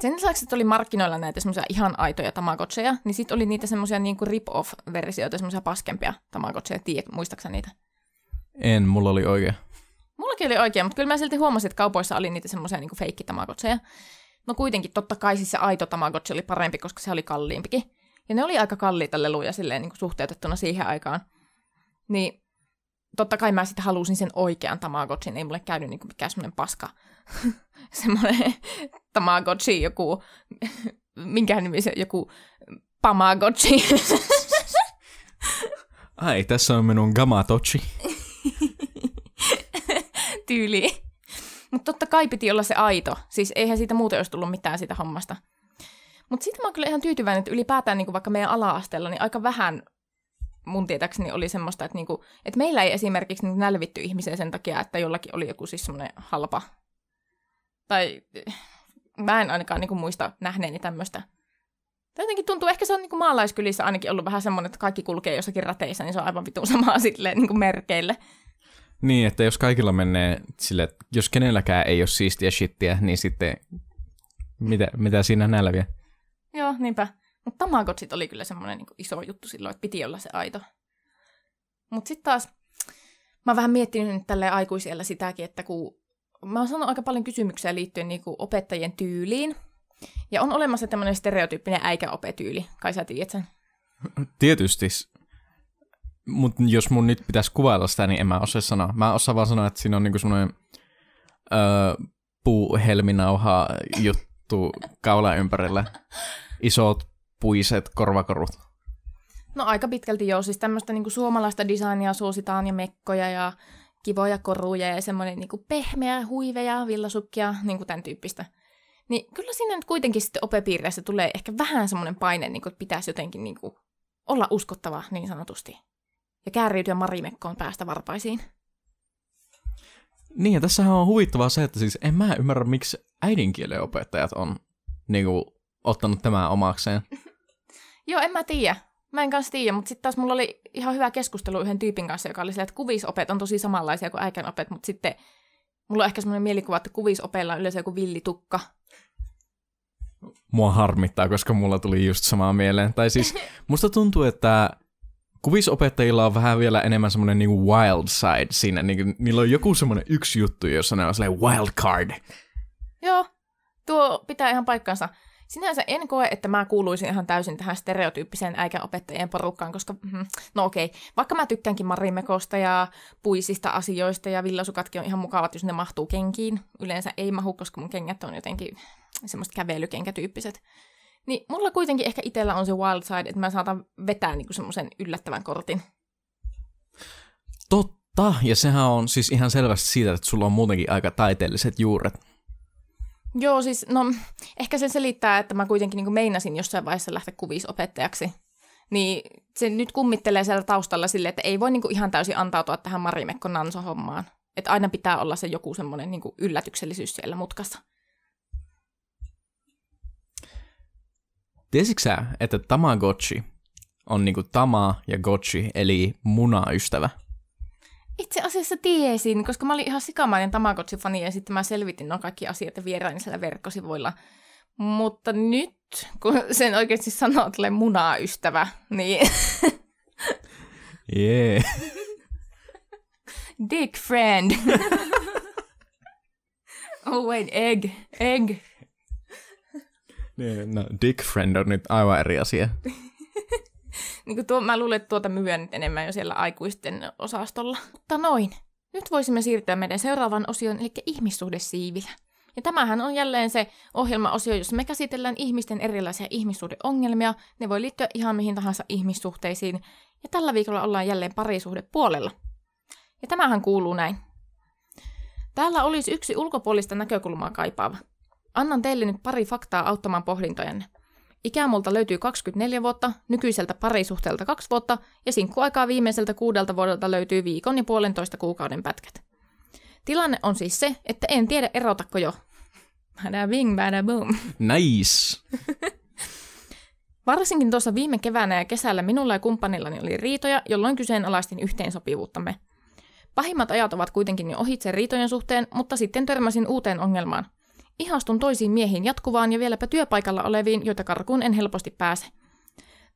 sen lisäksi, että oli markkinoilla näitä semmoisia ihan aitoja Tamagotcheja, niin sitten oli niitä semmoisia niin rip-off-versioita, semmoisia paskempia Tamagotcheja. Tiedät, muistaaksä niitä? En, mulla oli oikein. Mullakin oli oikein, mutta kyllä mä silti huomasin, että kaupoissa oli niitä semmoisia niin feikki Tamagotcheja. No kuitenkin, totta kai siis se aito Tamagotchi oli parempi, koska se oli kalliimpikin. Ja ne oli aika kalliita leluja silleen niin kuin suhteutettuna siihen aikaan. Niin totta kai mä sitten halusin sen oikean Tamagotchin, ei mulle käynyt niin mikään semmoinen paska, semmoinen Tamagotchi, joku, minkä nimi se, joku Pamagotchi. Ai, tässä on minun Gamatochi. Tyyli. Mutta totta kai piti olla se aito. Siis eihän siitä muuten olisi tullut mitään siitä hommasta. Mutta sitten mä oon kyllä ihan tyytyväinen, että ylipäätään niin vaikka meidän ala-asteella, niin aika vähän mun tietääkseni oli semmoista, että, niinku, että meillä ei esimerkiksi niinku nälvitty ihmisiä sen takia, että jollakin oli joku siis semmoinen halpa. Tai mä en ainakaan niinku muista nähneeni tämmöistä. Tai jotenkin tuntuu, ehkä se on niinku maalaiskylissä ainakin ollut vähän semmoinen, että kaikki kulkee jossakin rateissa, niin se on aivan vitun samaa silleen niinku merkeille. Niin, että jos kaikilla menee sille, jos kenelläkään ei ole siistiä shittiä, niin sitten mitä, mitä siinä nälviä. Joo, niinpä. Mutta Tamagotsit oli kyllä semmoinen niin iso juttu silloin, että piti olla se aito. Mutta sitten taas, mä oon vähän miettinyt nyt tälle aikuisella sitäkin, että kun mä oon saanut aika paljon kysymyksiä liittyen niin kuin opettajien tyyliin. Ja on olemassa tämmöinen stereotyyppinen äikäopetyyli, kai sä tiedät sen. Tietysti. Mutta jos mun nyt pitäisi kuvailla sitä, niin en mä osaa sanoa. Mä osaan vaan sanoa, että siinä on niinku semmoinen öö, puuhelminauha juttu kaulan ympärillä. Isot puiset korvakorut. No aika pitkälti joo, siis tämmöistä niinku suomalaista designia suositaan ja mekkoja ja kivoja koruja ja semmoinen niinku pehmeä huiveja, villasukkia, niinku tämän tyyppistä. Niin kyllä siinä nyt kuitenkin sitten opepiireissä tulee ehkä vähän semmoinen paine, niinku, että pitäisi jotenkin niinku olla uskottava niin sanotusti. Ja kääriytyä marimekkoon päästä varpaisiin. Niin, ja tässähän on huvittavaa se, että siis en mä ymmärrä, miksi äidinkielen opettajat on niinku, ottanut tämän omakseen. Joo, en mä tiedä. Mä en kanssa tiedä, mutta sitten taas mulla oli ihan hyvä keskustelu yhden tyypin kanssa, joka oli silleen, että kuvisopet on tosi samanlaisia kuin äikänopet, mutta sitten mulla on ehkä semmoinen mielikuva, että kuvisopeilla on yleensä joku villitukka. Mua harmittaa, koska mulla tuli just samaa mieleen. Tai siis musta tuntuu, että kuvisopettajilla on vähän vielä enemmän semmoinen niinku wild side siinä. Niinku, niillä on joku semmoinen yksi juttu, jossa ne on silleen wild card. Joo, tuo pitää ihan paikkansa. Sinänsä en koe, että mä kuuluisin ihan täysin tähän stereotyyppiseen äikäopettajien porukkaan, koska, mm, no okei, vaikka mä tykkäänkin marimekosta ja puisista asioista ja villasukatkin on ihan mukavat, jos ne mahtuu kenkiin. Yleensä ei mahu, koska mun kengät on jotenkin semmoista kävelykenkätyyppiset. Niin mulla kuitenkin ehkä itsellä on se wild side, että mä saatan vetää niinku semmoisen yllättävän kortin. Totta, ja sehän on siis ihan selvästi siitä, että sulla on muutenkin aika taiteelliset juuret. Joo, siis no ehkä se selittää, että mä kuitenkin niin meinasin jossain vaiheessa lähteä kuvisopettajaksi. Niin se nyt kummittelee siellä taustalla sille, että ei voi niin kuin ihan täysin antautua tähän Marimekko Nanso-hommaan. Että aina pitää olla se joku semmoinen niin yllätyksellisyys siellä mutkassa. Tiesitkö sä, että Tamagotchi on niinku Tama ja Gotchi, eli munaystävä? Itse asiassa tiesin, koska mä olin ihan sikamainen Tamagotchi-fani ja sitten mä selvitin nuo kaikki asiat ja vierain siellä verkkosivuilla. Mutta nyt, kun sen oikeasti sanoo, tulee munaystävä, niin... Yeah. Dick friend. oh wait, egg, egg. Niin, no, dick friend on nyt aivan eri asia. niin kuin tuo, mä luulen, että tuota myyään nyt enemmän jo siellä aikuisten osastolla. Mutta noin. Nyt voisimme siirtyä meidän seuraavan osioon, eli ihmissuhdesiivillä. Ja tämähän on jälleen se ohjelmaosio, jossa me käsitellään ihmisten erilaisia ihmissuhdeongelmia. Ne voi liittyä ihan mihin tahansa ihmissuhteisiin. Ja tällä viikolla ollaan jälleen parisuhde puolella. Ja tämähän kuuluu näin. Täällä olisi yksi ulkopuolista näkökulmaa kaipaava. Annan teille nyt pari faktaa auttamaan pohdintojanne. Ikämulta löytyy 24 vuotta, nykyiseltä parisuhteelta 2 vuotta ja sinkkuaikaa viimeiseltä kuudelta vuodelta löytyy viikon ja puolentoista kuukauden pätkät. Tilanne on siis se, että en tiedä erotako jo. Bada bing, bada boom. Nice. Varsinkin tuossa viime keväänä ja kesällä minulla ja kumppanillani oli riitoja, jolloin kyseenalaistin yhteensopivuuttamme. Pahimmat ajat ovat kuitenkin jo ohitse riitojen suhteen, mutta sitten törmäsin uuteen ongelmaan – Ihastun toisiin miehiin jatkuvaan ja vieläpä työpaikalla oleviin, joita karkuun en helposti pääse.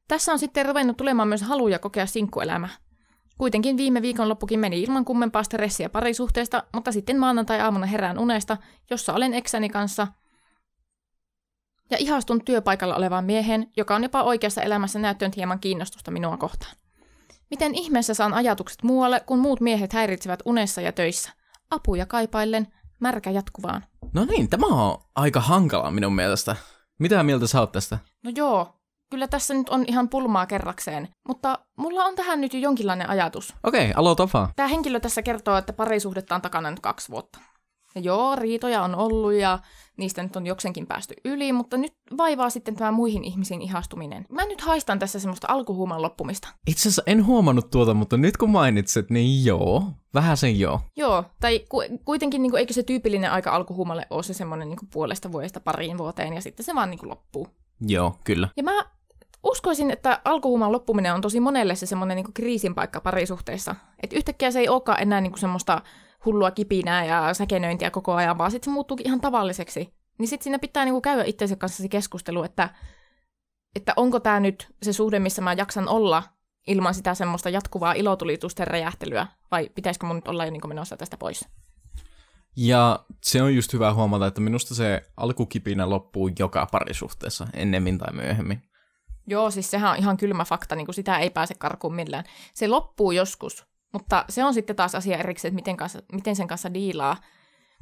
Tässä on sitten ruvennut tulemaan myös haluja kokea sinkkuelämä. Kuitenkin viime viikonloppukin meni ilman kummempaa stressiä parisuhteesta, mutta sitten maanantai-aamuna herään unesta, jossa olen eksäni kanssa ja ihastun työpaikalla olevaan miehen, joka on jopa oikeassa elämässä näyttänyt hieman kiinnostusta minua kohtaan. Miten ihmeessä saan ajatukset muualle, kun muut miehet häiritsevät unessa ja töissä? Apuja kaipaillen, märkä jatkuvaan. No niin, tämä on aika hankala minun mielestä. Mitä mieltä sä oot tästä? No joo, kyllä tässä nyt on ihan pulmaa kerrakseen, mutta mulla on tähän nyt jo jonkinlainen ajatus. Okei, okay, aloita vaan. Tämä henkilö tässä kertoo, että parisuhdetta on takana nyt kaksi vuotta. Ja joo, riitoja on ollut ja niistä nyt on joksenkin päästy yli, mutta nyt vaivaa sitten tämä muihin ihmisiin ihastuminen. Mä nyt haistan tässä semmoista alkuhuuman loppumista. Itse asiassa en huomannut tuota, mutta nyt kun mainitset, niin joo, vähän sen joo. Joo, tai ku, kuitenkin niin kuin, eikö se tyypillinen aika alkuhuumalle ole se semmoinen niin puolesta vuodesta pariin vuoteen ja sitten se vaan niin kuin, loppuu. Joo, kyllä. Ja mä uskoisin, että alkuhuuman loppuminen on tosi monelle se semmoinen niin kriisin paikka parisuhteessa. Että yhtäkkiä se ei olekaan enää niin kuin semmoista hullua kipinää ja säkenöintiä koko ajan, vaan sitten se muuttuukin ihan tavalliseksi. niin sitten siinä pitää niinku käydä itsensä kanssa se keskustelu, että, että onko tämä nyt se suhde, missä mä jaksan olla ilman sitä semmoista jatkuvaa ilotulitusten räjähtelyä, vai pitäisikö mun nyt olla jo niinku menossa tästä pois? Ja se on just hyvä huomata, että minusta se alkukipinä loppuu joka parisuhteessa, ennemmin tai myöhemmin. Joo, siis sehän on ihan kylmä fakta, niin kuin sitä ei pääse karkuun millään. Se loppuu joskus, mutta se on sitten taas asia erikseen, että miten, kanssa, miten sen kanssa diilaa.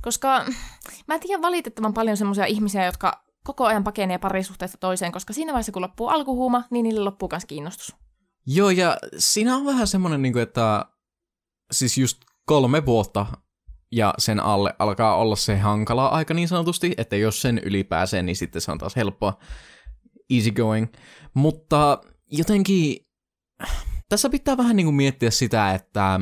Koska mä en tiedä valitettavan paljon semmoisia ihmisiä, jotka koko ajan pakenee parisuhteesta toiseen, koska siinä vaiheessa kun loppuu alkuhuuma, niin niille loppuu myös kiinnostus. Joo, ja siinä on vähän semmoinen, niin kuin, että siis just kolme vuotta ja sen alle alkaa olla se hankala aika niin sanotusti, että jos sen yli pääsee, niin sitten se on taas helppoa, easy going. Mutta jotenkin tässä pitää vähän niin kuin miettiä sitä, että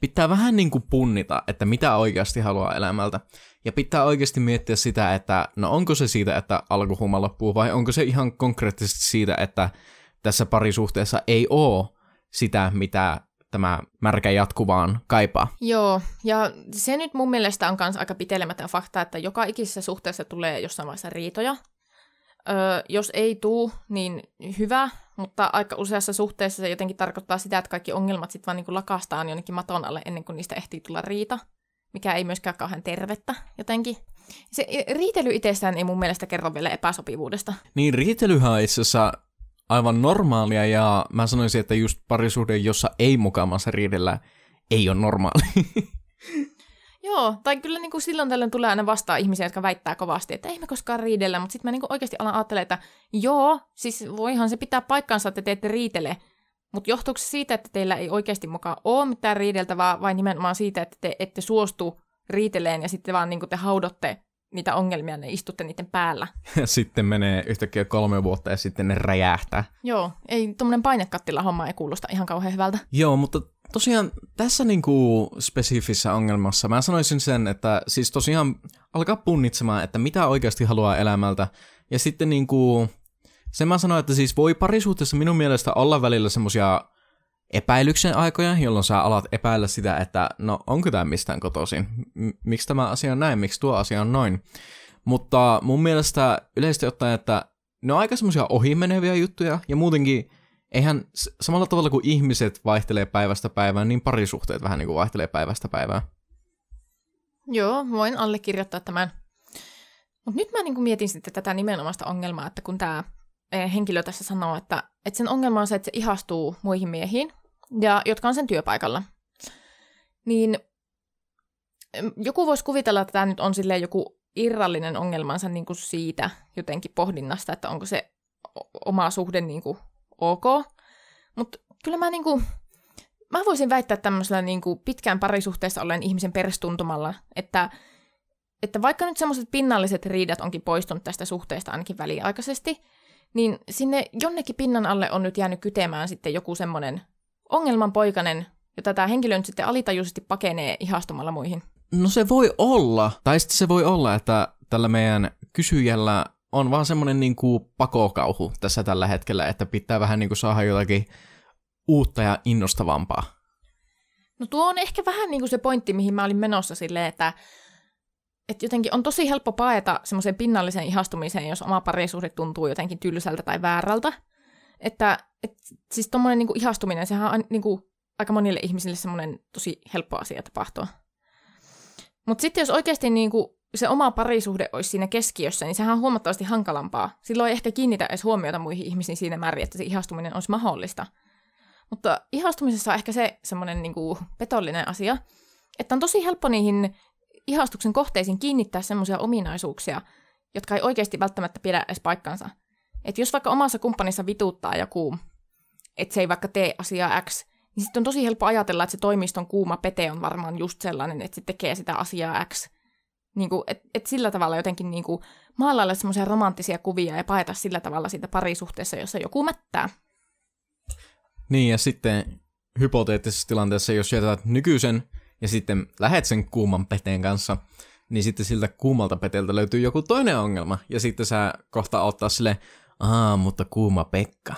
pitää vähän niin kuin punnita, että mitä oikeasti haluaa elämältä. Ja pitää oikeasti miettiä sitä, että no onko se siitä, että alkuhuma loppuu, vai onko se ihan konkreettisesti siitä, että tässä parisuhteessa ei ole sitä, mitä tämä märkä jatkuvaan kaipaa. Joo, ja se nyt mun mielestä on myös aika pitelemätön fakta, että joka ikisessä suhteessa tulee jossain vaiheessa riitoja. Öö, jos ei tuu, niin hyvä, mutta aika useassa suhteessa se jotenkin tarkoittaa sitä, että kaikki ongelmat sitten vaan niin lakastaan jonnekin maton alle ennen kuin niistä ehtii tulla riita, mikä ei myöskään kauhean tervettä jotenkin. Se riitely itsessään ei mun mielestä kerro vielä epäsopivuudesta. Niin, riitelyhän on itse aivan normaalia ja mä sanoisin, että just parisuhde, jossa ei mukaamassa riidellä, ei ole normaali. Joo, tai kyllä niin kuin silloin tällöin tulee aina vastaan ihmisiä, jotka väittää kovasti, että ei me koskaan riidellä, mutta sitten mä niin kuin oikeasti alan ajattelemaan, että joo, siis voihan se pitää paikkansa, että te ette riitele, mutta johtuuko se siitä, että teillä ei oikeasti mukaan ole mitään riideltävää, vai nimenomaan siitä, että te ette suostu riiteleen ja sitten vaan niin kuin te haudotte niitä ongelmia, ne istutte niiden päällä. Ja sitten menee yhtäkkiä kolme vuotta ja sitten ne räjähtää. Joo, ei tuommoinen painekattila homma ei kuulosta ihan kauhean hyvältä. Joo, mutta tosiaan tässä niinku spesifissä ongelmassa mä sanoisin sen, että siis tosiaan alkaa punnitsemaan, että mitä oikeasti haluaa elämältä. Ja sitten niinku, sen mä sanoin, että siis voi parisuhteessa minun mielestä olla välillä semmosia epäilyksen aikoja, jolloin sä alat epäillä sitä, että no onko tämä mistään kotoisin, miksi tämä asia on näin, miksi tuo asia on noin. Mutta mun mielestä yleisesti ottaen, että ne on aika semmoisia ohimeneviä juttuja, ja muutenkin eihän samalla tavalla kuin ihmiset vaihtelee päivästä päivään, niin parisuhteet vähän niin kuin vaihtelee päivästä päivään. Joo, voin allekirjoittaa tämän. Mutta nyt mä niin kuin mietin sitten tätä nimenomaista ongelmaa, että kun tämä eh, henkilö tässä sanoo, että, että sen ongelma on se, että se ihastuu muihin miehiin, ja jotka on sen työpaikalla. Niin joku voisi kuvitella, että tämä nyt on silleen joku irrallinen ongelmansa niin kuin siitä jotenkin pohdinnasta, että onko se oma suhde niin kuin ok. Mutta kyllä mä niin kuin, mä voisin väittää tämmöisellä niin kuin pitkään parisuhteessa olleen ihmisen perstuntumalla, että, että vaikka nyt semmoiset pinnalliset riidat onkin poistunut tästä suhteesta ainakin väliaikaisesti, niin sinne jonnekin pinnan alle on nyt jäänyt kytemään sitten joku semmoinen ongelmanpoikainen, jota tämä henkilö nyt sitten alitajuisesti pakenee ihastumalla muihin. No se voi olla, tai sitten se voi olla, että tällä meidän kysyjällä on vaan semmoinen niin kuin pakokauhu tässä tällä hetkellä, että pitää vähän niin kuin saada jotakin uutta ja innostavampaa. No tuo on ehkä vähän niin kuin se pointti, mihin mä olin menossa silleen, että, että jotenkin on tosi helppo paeta semmoiseen pinnalliseen ihastumiseen, jos oma parisuhde tuntuu jotenkin tylsältä tai väärältä. Että et, siis tuommoinen niinku ihastuminen, sehän on niinku aika monille ihmisille semmoinen tosi helppo asia tapahtua. Mutta sitten jos oikeasti niinku se oma parisuhde olisi siinä keskiössä, niin sehän on huomattavasti hankalampaa. Silloin ei ehkä kiinnitä edes huomiota muihin ihmisiin siinä määrin, että se ihastuminen olisi mahdollista. Mutta ihastumisessa on ehkä se semmoinen niinku petollinen asia, että on tosi helppo niihin ihastuksen kohteisiin kiinnittää semmoisia ominaisuuksia, jotka ei oikeasti välttämättä pidä edes paikkansa. Että jos vaikka omassa kumppanissa vituuttaa joku että se ei vaikka tee asiaa X, niin sitten on tosi helppo ajatella, että se toimiston kuuma pete on varmaan just sellainen, että se tekee sitä asiaa X. Niin kuin, et, et sillä tavalla jotenkin niin kuin maalailla semmoisia romanttisia kuvia ja paeta sillä tavalla siitä parisuhteessa, jossa joku mättää. Niin, ja sitten hypoteettisessa tilanteessa, jos jätät nykyisen ja sitten lähet sen kuuman peteen kanssa, niin sitten siltä kuumalta peteeltä löytyy joku toinen ongelma, ja sitten sä kohta ottaa sille, aa, mutta kuuma Pekka.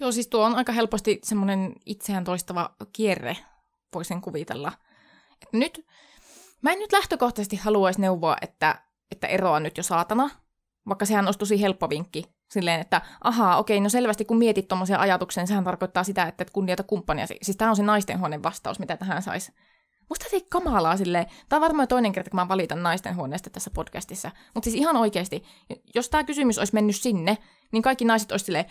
Joo, siis tuo on aika helposti semmoinen itseään toistava kierre, voisin kuvitella. Et nyt, mä en nyt lähtökohtaisesti haluaisi neuvoa, että että eroa nyt jo saatana, vaikka sehän olisi tosi helppo vinkki. Silleen, että ahaa, okei, no selvästi kun mietit tuommoisia ajatuksia, niin sehän tarkoittaa sitä, että et kunnioita kumppania. Siis tämä on se naistenhuoneen vastaus, mitä tähän saisi. Musta se ei kamalaa silleen. Tämä on varmaan toinen kerta, kun mä valitan naistenhuoneesta tässä podcastissa. Mutta siis ihan oikeasti, jos tämä kysymys olisi mennyt sinne, niin kaikki naiset olisi silleen,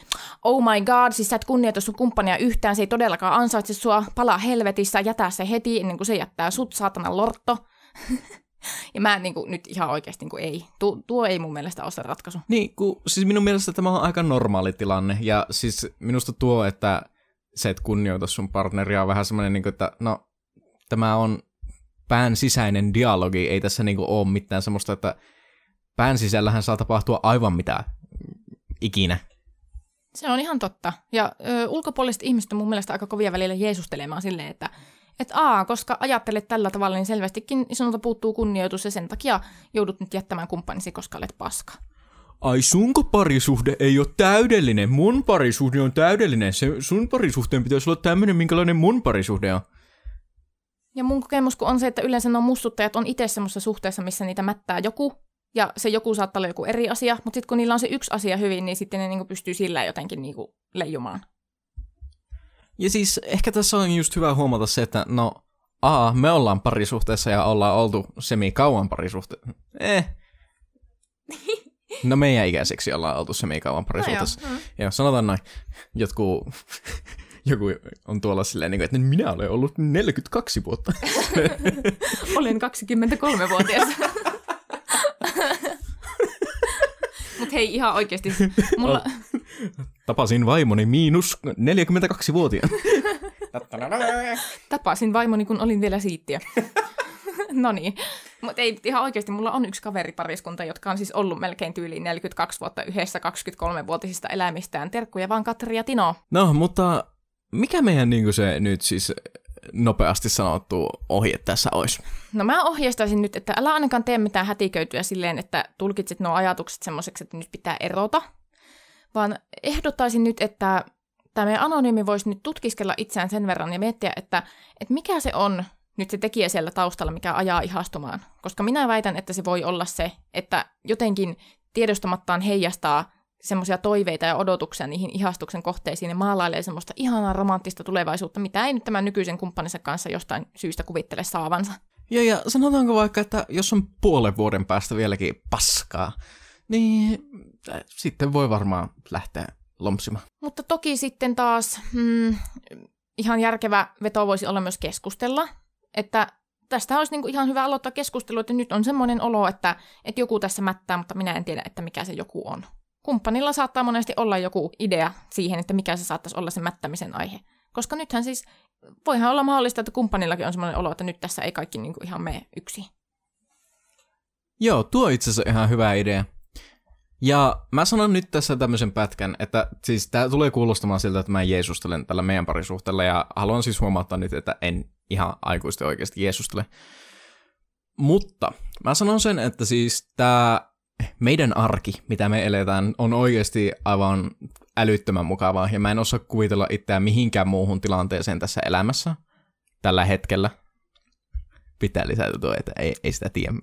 oh my god, siis sä et kunnioita sun kumppania yhtään, se ei todellakaan ansaitse sua, palaa helvetissä, jätä se heti ennen kuin se jättää sut, saatana lorto. ja mä niin kuin, nyt ihan oikeasti niin kuin, ei. Tuo, tuo ei mun mielestä ole se ratkaisu. Niin, kun, siis minun mielestä tämä on aika normaali tilanne. Ja siis minusta tuo, että se, et kunnioita sun partneria on vähän semmoinen, niin kuin, että no, tämä on pään sisäinen dialogi. Ei tässä niin kuin, ole mitään semmoista, että pään sisällähän saa tapahtua aivan mitä ikinä. Se on ihan totta. Ja ö, ulkopuoliset ihmiset on mun mielestä aika kovia välillä jeesustelemaan silleen, että et aa, koska ajattelet tällä tavalla, niin selvästikin sinulta puuttuu kunnioitus ja sen takia joudut nyt jättämään kumppanisi, koska olet paska. Ai sunko parisuhde ei ole täydellinen, mun parisuhde on täydellinen. Se, sun parisuhteen pitäisi olla tämmöinen, minkälainen mun parisuhde on. Ja mun kokemus kun on se, että yleensä nuo mussuttajat on itse semmoisessa suhteessa, missä niitä mättää joku, ja se joku saattaa olla joku eri asia, mutta sitten kun niillä on se yksi asia hyvin, niin sitten ne niinku pystyy sillä jotenkin niinku leijumaan. Ja siis ehkä tässä on just hyvä huomata se, että no, a, me ollaan parisuhteessa ja ollaan oltu semi kauan parisuhteessa. Eh. No meidän ikäiseksi ollaan oltu semi kauan parisuhteessa. No joo. Mm. joo, sanotaan noin. Jotkut joku on tuolla silleen, niin että minä olen ollut 42 vuotta. olen 23-vuotias. Mutta hei, ihan oikeasti. Mulla... Tapasin vaimoni miinus 42-vuotiaan. Tapasin vaimoni, kun olin vielä siittiä. no niin. Mutta ei ihan oikeasti, mulla on yksi kaveripariskunta, jotka on siis ollut melkein tyyliin 42 vuotta yhdessä 23-vuotisista elämistään. Terkkuja vaan Katri ja Tino. No, mutta mikä meidän niin se nyt siis nopeasti sanottu ohje tässä olisi? No mä ohjeistaisin nyt, että älä ainakaan tee mitään hätiköityä silleen, että tulkitset nuo ajatukset semmoiseksi, että nyt pitää erota, vaan ehdottaisin nyt, että tämä meidän anonyymi voisi nyt tutkiskella itseään sen verran ja miettiä, että, että mikä se on nyt se tekijä siellä taustalla, mikä ajaa ihastumaan. Koska minä väitän, että se voi olla se, että jotenkin tiedostamattaan heijastaa semmoisia toiveita ja odotuksia niihin ihastuksen kohteisiin ja maalailee semmoista ihanaa romanttista tulevaisuutta, mitä ei nyt tämän nykyisen kumppaninsa kanssa jostain syystä kuvittele saavansa. Ja, ja sanotaanko vaikka, että jos on puolen vuoden päästä vieläkin paskaa, niin äh, sitten voi varmaan lähteä lompsimaan. Mutta toki sitten taas hmm, ihan järkevä veto voisi olla myös keskustella, että tästä olisi niinku ihan hyvä aloittaa keskustelu, että nyt on semmoinen olo, että, että joku tässä mättää, mutta minä en tiedä, että mikä se joku on kumppanilla saattaa monesti olla joku idea siihen, että mikä se saattaisi olla se mättämisen aihe. Koska nythän siis, voihan olla mahdollista, että kumppanillakin on sellainen olo, että nyt tässä ei kaikki niin kuin ihan mene yksi. Joo, tuo itse asiassa ihan hyvä idea. Ja mä sanon nyt tässä tämmöisen pätkän, että siis tää tulee kuulostamaan siltä, että mä jeesustelen tällä meidän parisuhteella, ja haluan siis huomauttaa nyt, että en ihan aikuisesti oikeasti jeesustele. Mutta mä sanon sen, että siis tämä meidän arki, mitä me eletään, on oikeasti aivan älyttömän mukavaa, ja mä en osaa kuvitella itseään mihinkään muuhun tilanteeseen tässä elämässä tällä hetkellä. Pitää lisätä tuo, että ei, ei sitä tiedä.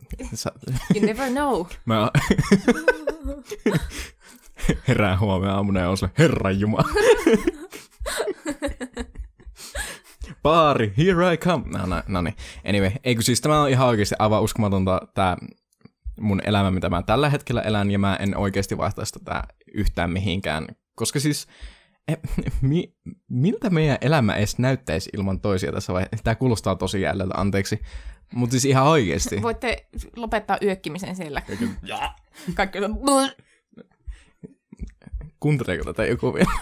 You never know. Mä herään huomenna aamuna ja on sille, Herran Jumala. Baari, here I come. No, no, no niin. Anyway, eikö siis tämä on ihan oikeasti aivan uskomatonta tämä mun elämä, mitä mä tällä hetkellä elän, ja mä en oikeasti vaihtaisi tätä yhtään mihinkään. Koska siis, e, mi, miltä meidän elämä edes näyttäisi ilman toisia tässä vaiheessa? Tämä kuulostaa tosi jäljellä, anteeksi. Mutta siis ihan oikeasti. Voitte lopettaa yökkimisen siellä. Kaikki on... Kuunteleeko tätä joku vielä?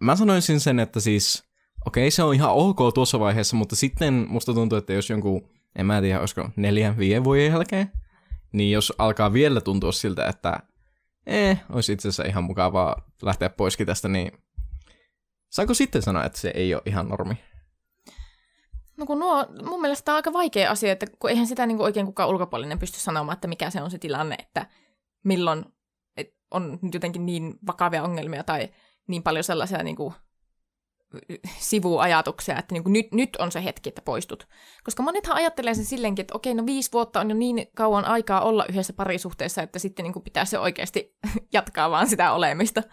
mä sanoisin sen, että siis, okei, okay, se on ihan ok tuossa vaiheessa, mutta sitten musta tuntuu, että jos jonkun en mä tiedä, olisiko neljän, viiden vuoden jälkeen, niin jos alkaa vielä tuntua siltä, että eh, olisi itse asiassa ihan mukavaa lähteä poiskin tästä, niin saako sitten sanoa, että se ei ole ihan normi? No kun nuo, mun mielestä tämä on aika vaikea asia, että kun eihän sitä niin kuin oikein kukaan ulkopuolinen pysty sanomaan, että mikä se on se tilanne, että milloin on jotenkin niin vakavia ongelmia tai niin paljon sellaisia niin kuin sivuajatuksia, että niin kuin nyt, nyt on se hetki, että poistut. Koska monethan ajattelee sen silleenkin, että okei, no viisi vuotta on jo niin kauan aikaa olla yhdessä parisuhteessa, että sitten niin kuin pitää se oikeasti jatkaa vaan sitä olemista.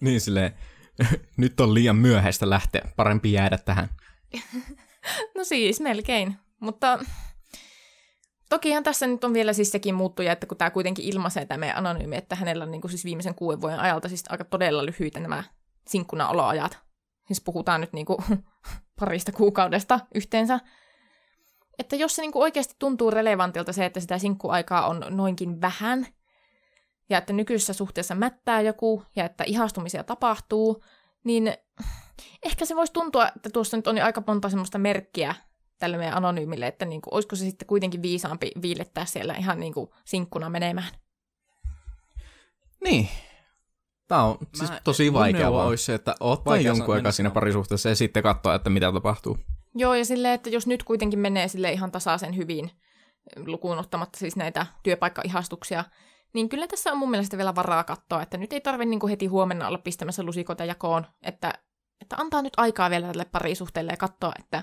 Niin silleen, nyt on liian myöhäistä lähteä, parempi jäädä tähän. No siis, melkein. Mutta tokihan tässä nyt on vielä siis sekin muuttuja, että kun tämä kuitenkin ilmaisee tämä meidän anonyymi, että hänellä on niin kuin siis viimeisen kuuden vuoden ajalta siis aika todella lyhyitä nämä sinkkuna oloajat. Siis puhutaan nyt niin kuin parista kuukaudesta yhteensä. Että jos se niin kuin oikeasti tuntuu relevantilta se, että sitä sinkkuaikaa on noinkin vähän, ja että nykyisessä suhteessa mättää joku, ja että ihastumisia tapahtuu, niin ehkä se voisi tuntua, että tuossa nyt on jo aika monta semmoista merkkiä tälle meidän anonyymille, että niin kuin, olisiko se sitten kuitenkin viisaampi viilettää siellä ihan niin kuin sinkkuna menemään. Niin. Tämä on siis Mä- tosi vaikea vaan. olisi se, että ottaa Vaikea jonkun aikaa siinä parisuhteessa ja sitten katsoa, että mitä tapahtuu. Joo, ja silleen, että jos nyt kuitenkin menee sille ihan tasaisen hyvin, lukuun ottamatta siis näitä työpaikkaihastuksia, niin kyllä tässä on mun mielestä vielä varaa katsoa, että nyt ei tarvitse niin heti huomenna olla pistämässä lusikoita jakoon, että, että antaa nyt aikaa vielä tälle parisuhteelle ja katsoa, että,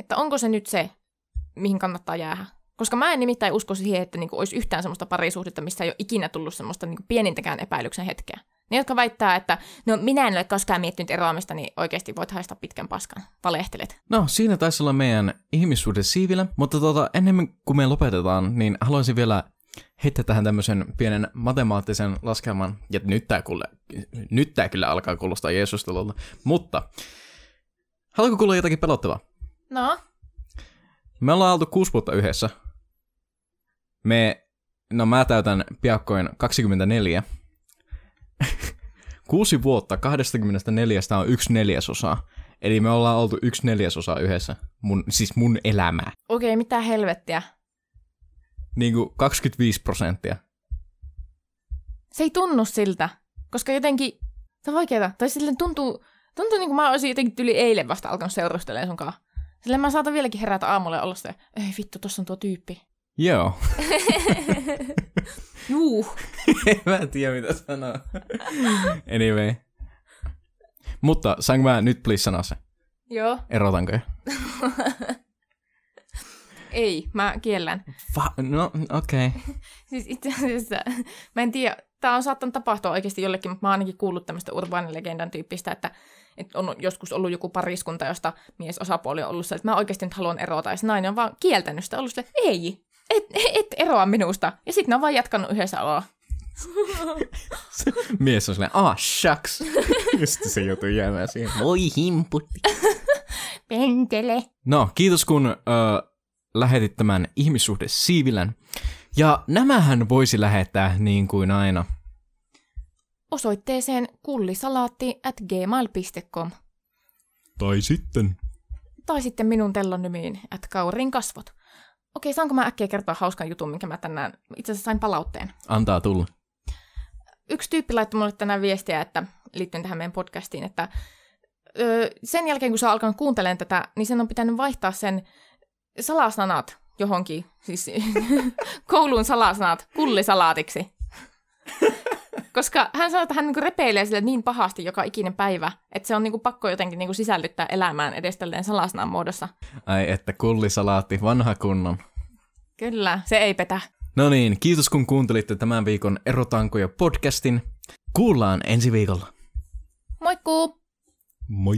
että onko se nyt se, mihin kannattaa jäädä. Koska mä en nimittäin usko siihen, että niin olisi yhtään semmoista parisuhdetta, missä ei ole ikinä tullut semmoista niin pienintäkään epäilyksen hetkeä. Ne, jotka väittää, että no minä en ole koskaan miettinyt eroamista, niin oikeasti voit haistaa pitkän paskan. Valehtelet. No, siinä taisi olla meidän ihmissuhde siivillä, mutta tota, ennen kuin me lopetetaan, niin haluaisin vielä heittää tähän tämmöisen pienen matemaattisen laskelman, ja nyt tämä kyllä, nyt tää kyllä alkaa kuulostaa Jeesustelulta, mutta haluatko kuulla jotakin pelottavaa? No, Me ollaan oltu kuusi vuotta yhdessä. Me, no mä täytän piakkoin 24. Kuusi vuotta 24 on yksi neljäsosa. Eli me ollaan oltu yksi neljäsosa yhdessä. Mun, siis mun elämää. okei, okay, mitä helvettiä. Niin kuin 25 prosenttia. Se ei tunnu siltä, koska jotenkin, se on vaikeeta. Tai silleen tuntuu, tuntuu niin kuin mä olisin jotenkin tyli eilen vasta alkanut seurustelemaan sun kanssa. Silleen mä saatan vieläkin herätä aamulla ja olla sitä, ei vittu, tossa on tuo tyyppi. Joo. Juu. mä en tiedä mitä sanoa. anyway. Mutta saanko mä nyt please sanoa se? Joo. Erotanko jo? Ei, mä kiellän. Va- no, okei. Okay. Siis itse asiassa, mä en tiedä, tää on saattanut tapahtua oikeasti jollekin, mutta mä oon ainakin kuullut tämmöistä urbaanilegendan tyyppistä, että, että on joskus ollut joku pariskunta, josta mies osapuoli on ollut se, että mä oikeasti nyt haluan erota, ja se nainen on vaan kieltänyt sitä, ollut se, että ei, et, et eroa minusta. Ja sitten ne on vaan jatkanut yhdessä oloa. Mies on silleen, ah, shucks. Sitten se joutuu jäämään siihen. Voi himputti. Pentele. No, kiitos kun ö, lähetit tämän ihmissuhde siivilän. Ja nämähän voisi lähettää niin kuin aina. Osoitteeseen kullisalaatti at gmail.com Tai sitten. tai sitten minun tellonymiin at kaurin kasvot. Okei, saanko mä äkkiä kertoa hauskan jutun, minkä mä tänään itse asiassa sain palautteen? Antaa tulla. Yksi tyyppi laittoi mulle tänään viestiä, että liittyen tähän meidän podcastiin, että ö, sen jälkeen kun sä oot alkanut kuuntelemaan tätä, niin sen on pitänyt vaihtaa sen salasanat johonkin, siis koulun salasanat kullisalaatiksi. Koska hän sanoi, että hän niinku repeilee sille niin pahasti joka ikinen päivä, että se on niinku pakko jotenkin niinku sisällyttää elämään edes tälleen salasanan muodossa. Ai että kullisalaatti, vanha kunnon. Kyllä, se ei petä. No niin, kiitos kun kuuntelitte tämän viikon Erotankoja podcastin. Kuullaan ensi viikolla. Moikkuu! Moi.